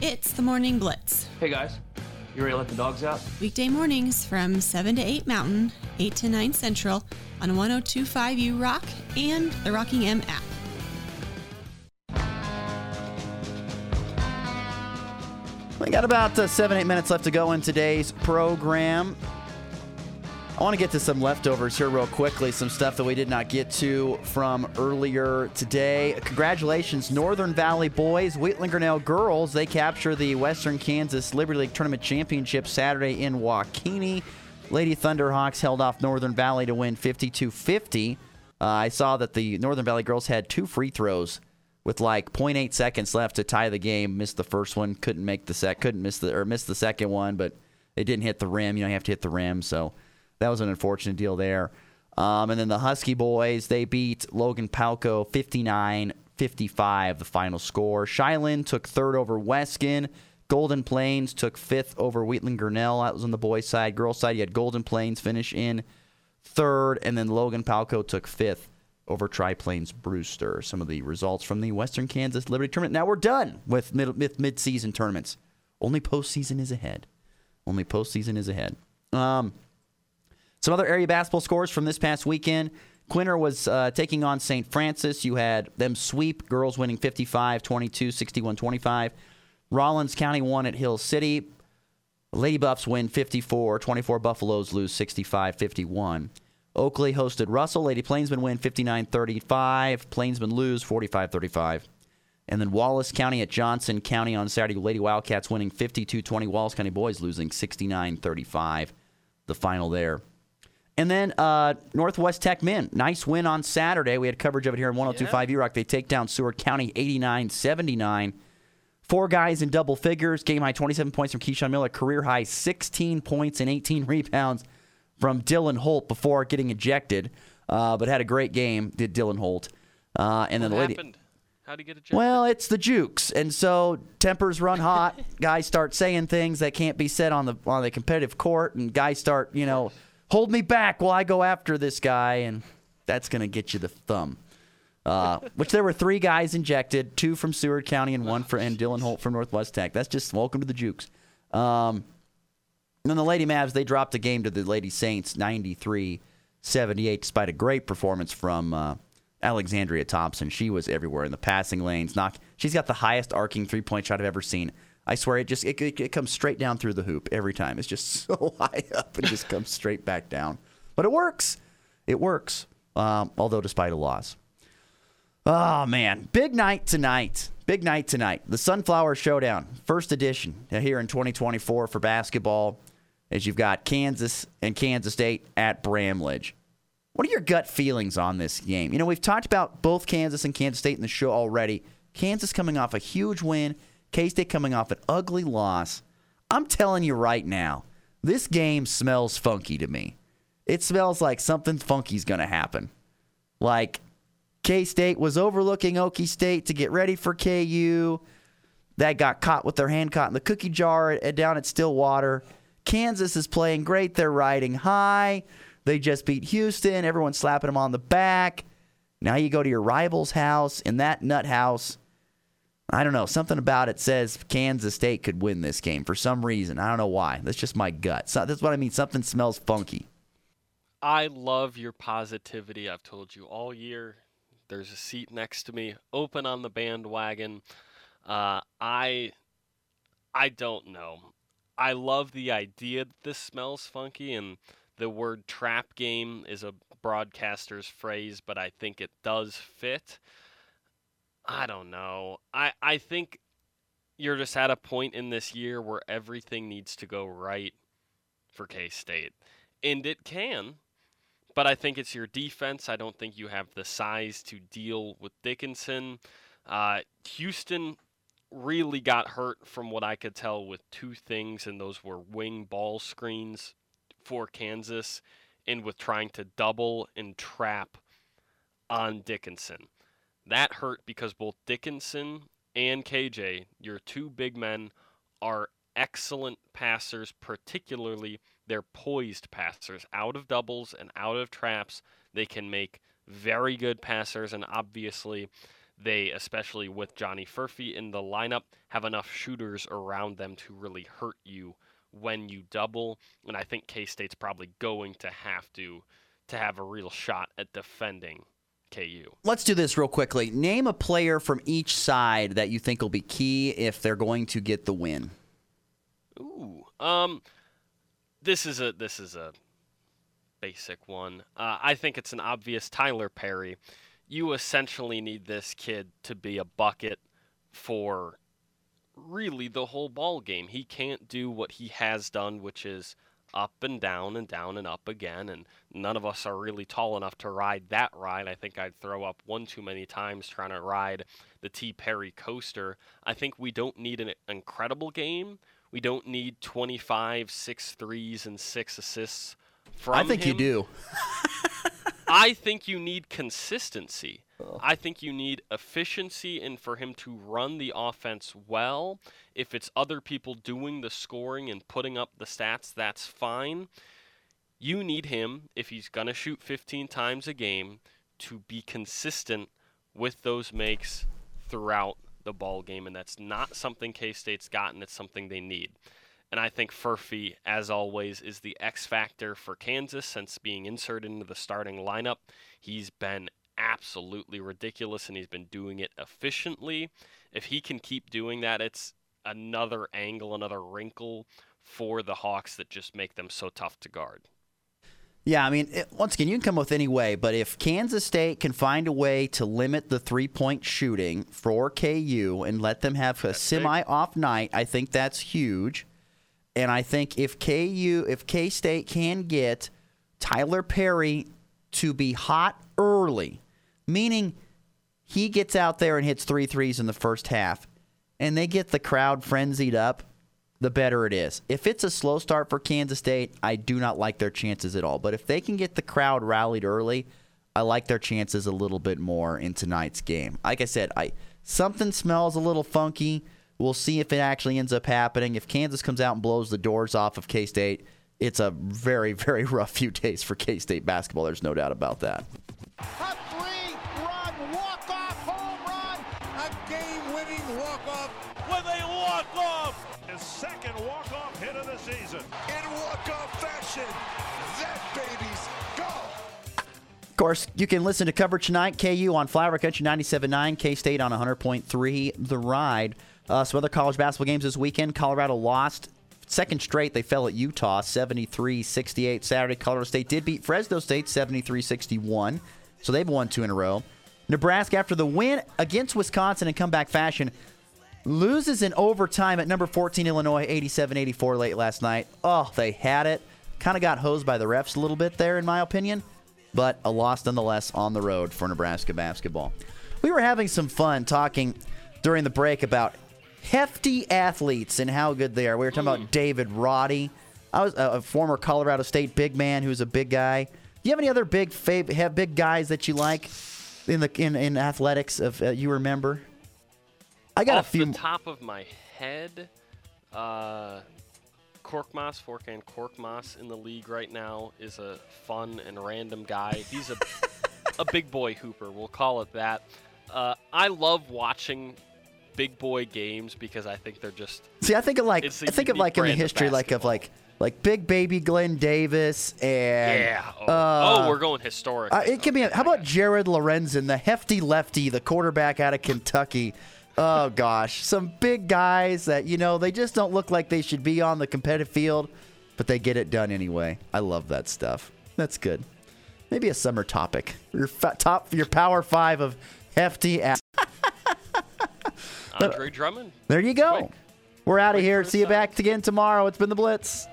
It's the Morning Blitz. Hey guys, you ready to let the dogs out? Weekday mornings from 7 to 8 Mountain, 8 to 9 Central on 1025U Rock and the Rocking M app. We got about uh, seven, eight minutes left to go in today's program. I want to get to some leftovers here real quickly, some stuff that we did not get to from earlier today. Congratulations, Northern Valley boys, Wheatland Grinnell girls. They capture the Western Kansas Liberty League Tournament Championship Saturday in WaKeeney. Lady Thunderhawks held off Northern Valley to win 52 50. Uh, I saw that the Northern Valley girls had two free throws with like 0.8 seconds left to tie the game. Missed the first one, couldn't make the sec, couldn't miss the or missed the second one, but it didn't hit the rim. You know, you have to hit the rim, so that was an unfortunate deal there. Um, and then the Husky boys, they beat Logan Palco 59 55, the final score. Shiloh took third over Weskan. Golden Plains took fifth over Wheatland Grinnell. That was on the boys' side. Girls' side, you had Golden Plains finish in third, and then Logan Palco took fifth over Tri Plains Brewster. Some of the results from the Western Kansas Liberty Tournament. Now we're done with mid mid season tournaments. Only postseason is ahead. Only postseason is ahead. Um, some other area basketball scores from this past weekend. Quinter was uh, taking on St. Francis. You had them sweep, girls winning 55 22, 61 25. Rawlins County won at Hill City. Lady Buffs win 54 24. Buffaloes lose 65 51. Oakley hosted Russell. Lady Plainsmen win 59 35. Plainsmen lose 45 35. And then Wallace County at Johnson County on Saturday. Lady Wildcats winning 52 20. Wallace County Boys losing 69 35. The final there. And then uh, Northwest Tech men, nice win on Saturday. We had coverage of it here in 1025 yeah. E-Rock. They take down Seward County 89-79. Four guys in double figures. Game high 27 points from Keyshawn Miller. Career high 16 points and 18 rebounds from Dylan Holt before getting ejected. Uh, but had a great game, did Dylan Holt. Uh, and what then the lady. happened? How'd he get ejected? Well, it's the Jukes, and so tempers run hot. guys start saying things that can't be said on the on the competitive court, and guys start, you know, hold me back while I go after this guy, and that's going to get you the thumb. Uh, which there were three guys injected, two from Seward County and one for and Dylan Holt from Northwest Tech. That's just welcome to the Jukes. Um, and then the Lady Mavs, they dropped a game to the Lady Saints 93 78, despite a great performance from uh, Alexandria Thompson. She was everywhere in the passing lanes. Knock, she's got the highest arcing three point shot I've ever seen. I swear it just it, it, it, comes straight down through the hoop every time. It's just so high up and just comes straight back down. But it works. It works. Um, although despite a loss. Oh man, big night tonight. Big night tonight. The Sunflower Showdown, first edition here in 2024 for basketball. As you've got Kansas and Kansas State at Bramlage. What are your gut feelings on this game? You know, we've talked about both Kansas and Kansas State in the show already. Kansas coming off a huge win K State coming off an ugly loss. I'm telling you right now, this game smells funky to me. It smells like something funky's going to happen. Like K State was overlooking Okie State to get ready for KU. That got caught with their hand caught in the cookie jar down at Stillwater. Kansas is playing great. They're riding high. They just beat Houston. Everyone's slapping them on the back. Now you go to your rival's house in that nut house I don't know. Something about it says Kansas State could win this game for some reason. I don't know why. That's just my gut. So that's what I mean. Something smells funky. I love your positivity. I've told you all year. There's a seat next to me, open on the bandwagon. Uh, I, I don't know. I love the idea that this smells funky, and the word trap game is a broadcaster's phrase, but I think it does fit. I don't know. I I think you're just at a point in this year where everything needs to go right for K State. And it can, but I think it's your defense. I don't think you have the size to deal with Dickinson. Uh, Houston really got hurt from what I could tell with two things, and those were wing ball screens for Kansas and with trying to double and trap on Dickinson. That hurt because both Dickinson and KJ, your two big men, are excellent passers, particularly they're poised passers. Out of doubles and out of traps, they can make very good passers, and obviously they, especially with Johnny Furphy in the lineup, have enough shooters around them to really hurt you when you double. And I think K State's probably going to have to to have a real shot at defending KU. Let's do this real quickly. Name a player from each side that you think will be key if they're going to get the win. Ooh, um, this is a this is a basic one. Uh, I think it's an obvious Tylor Perry. You essentially need this kid to be a bucket for really the whole ball game. He can't do what he has done, which is up and down and down and up again. And none of us are really tall enough to ride that ride. I think I'd throw up one too many times trying to ride the T. Perry coaster. I think we don't need an incredible game. We don't need 25, six threes, and six assists from I think him. you do. I think you need consistency. Oh. I think you need efficiency and for him to run the offense well. If it's other people doing the scoring and putting up the stats, that's fine. You need him, if he's going to shoot 15 times a game, to be consistent with those makes throughout the ball game. And that's not something K State's gotten, it's something they need. And I think Furphy, as always, is the X factor for Kansas since being inserted into the starting lineup. He's been absolutely ridiculous and he's been doing it efficiently. If he can keep doing that, it's another angle, another wrinkle for the Hawks that just make them so tough to guard. Yeah, I mean, it, once again, you can come with any way, but if Kansas State can find a way to limit the three point shooting for KU and let them have a semi off night, I think that's huge. And I think if KU, if K State can get Tylor Perry to be hot early, meaning he gets out there and hits three threes in the first half, and they get the crowd frenzied up, the better it is. If it's a slow start for Kansas State, I do not like their chances at all. But if they can get the crowd rallied early, I like their chances a little bit more in tonight's game. Like I said, I something smells a little funky. We'll see if it actually ends up happening. If Kansas comes out and blows the doors off of K State, it's a very, very rough few days for K State basketball. There's no doubt about that. A three-run walk-off home run, a game-winning walk-off with a walk-off. His second walk-off hit of the season. in walk-off fashion. That baby's go. Of course, you can listen to coverage tonight. KU on Flower Country 97.9, K State on 100.3. The ride. Uh, some other college basketball games this weekend. Colorado lost second straight. They fell at Utah 73 68. Saturday, Colorado State did beat Fresno State 73 61. So they've won two in a row. Nebraska, after the win against Wisconsin in comeback fashion, loses in overtime at number 14 Illinois 87-84 late last night. Oh, they had it. Kind of got hosed by the refs a little bit there in my opinion, but a loss nonetheless on the road for Nebraska basketball. We were having some fun talking during the break about hefty athletes and how good they are. We were talking about David Roddy. I was a, a former Colorado State big man who's a big guy. Do you have any other big fav- have big guys that you like in the in, in athletics of uh, you remember? I got Off a few. the top of my head, uh, Korkmaz, Furkan Korkmaz in the league right now is a fun and random guy. He's a a big boy hooper, we'll call it that. Uh, I love watching big boy games because I think they're just See, I think of like I think of like in the brand of history like of like like big baby Glen Davis and yeah. Oh, uh, oh, we're going historic. Uh, it can be. How about Jared Lorenzen, the hefty lefty, the quarterback out of Kentucky? Oh gosh, some big guys that you know they just don't look like they should be on the competitive field, but they get it done anyway. I love that stuff. That's good. Maybe a summer topic. Your fa- top, your power five of hefty. ass. Andre Drummond. There you go. Quick. We're out of here. See you back again tomorrow. It's been the Blitz.